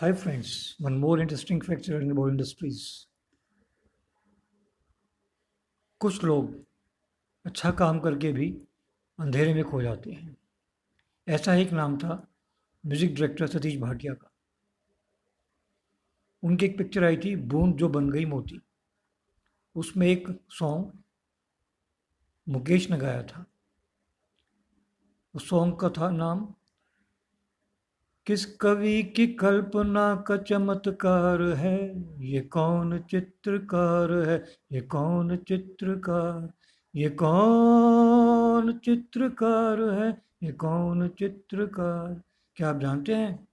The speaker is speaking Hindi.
Hi friends, one more interesting fact regarding about industries. कुछ लोग अच्छा काम करके भी अंधेरे में खो जाते हैं। ऐसा एक नाम था म्यूज़िक डायरेक्टर सतीश भाटिया का। उनकी एक पिक्चर आई थी बूंद जो बन गई मोती। उसमें एक सॉन्ग मुकेश ने गाया था। उस सॉन्ग का था नाम किस कवि की कल्पना का चमत्कार है? ये कौन चित्रकार है? ये कौन चित्रकार? ये कौन चित्रकार है? ये कौन चित्रकार? क्या आप जानते हैं?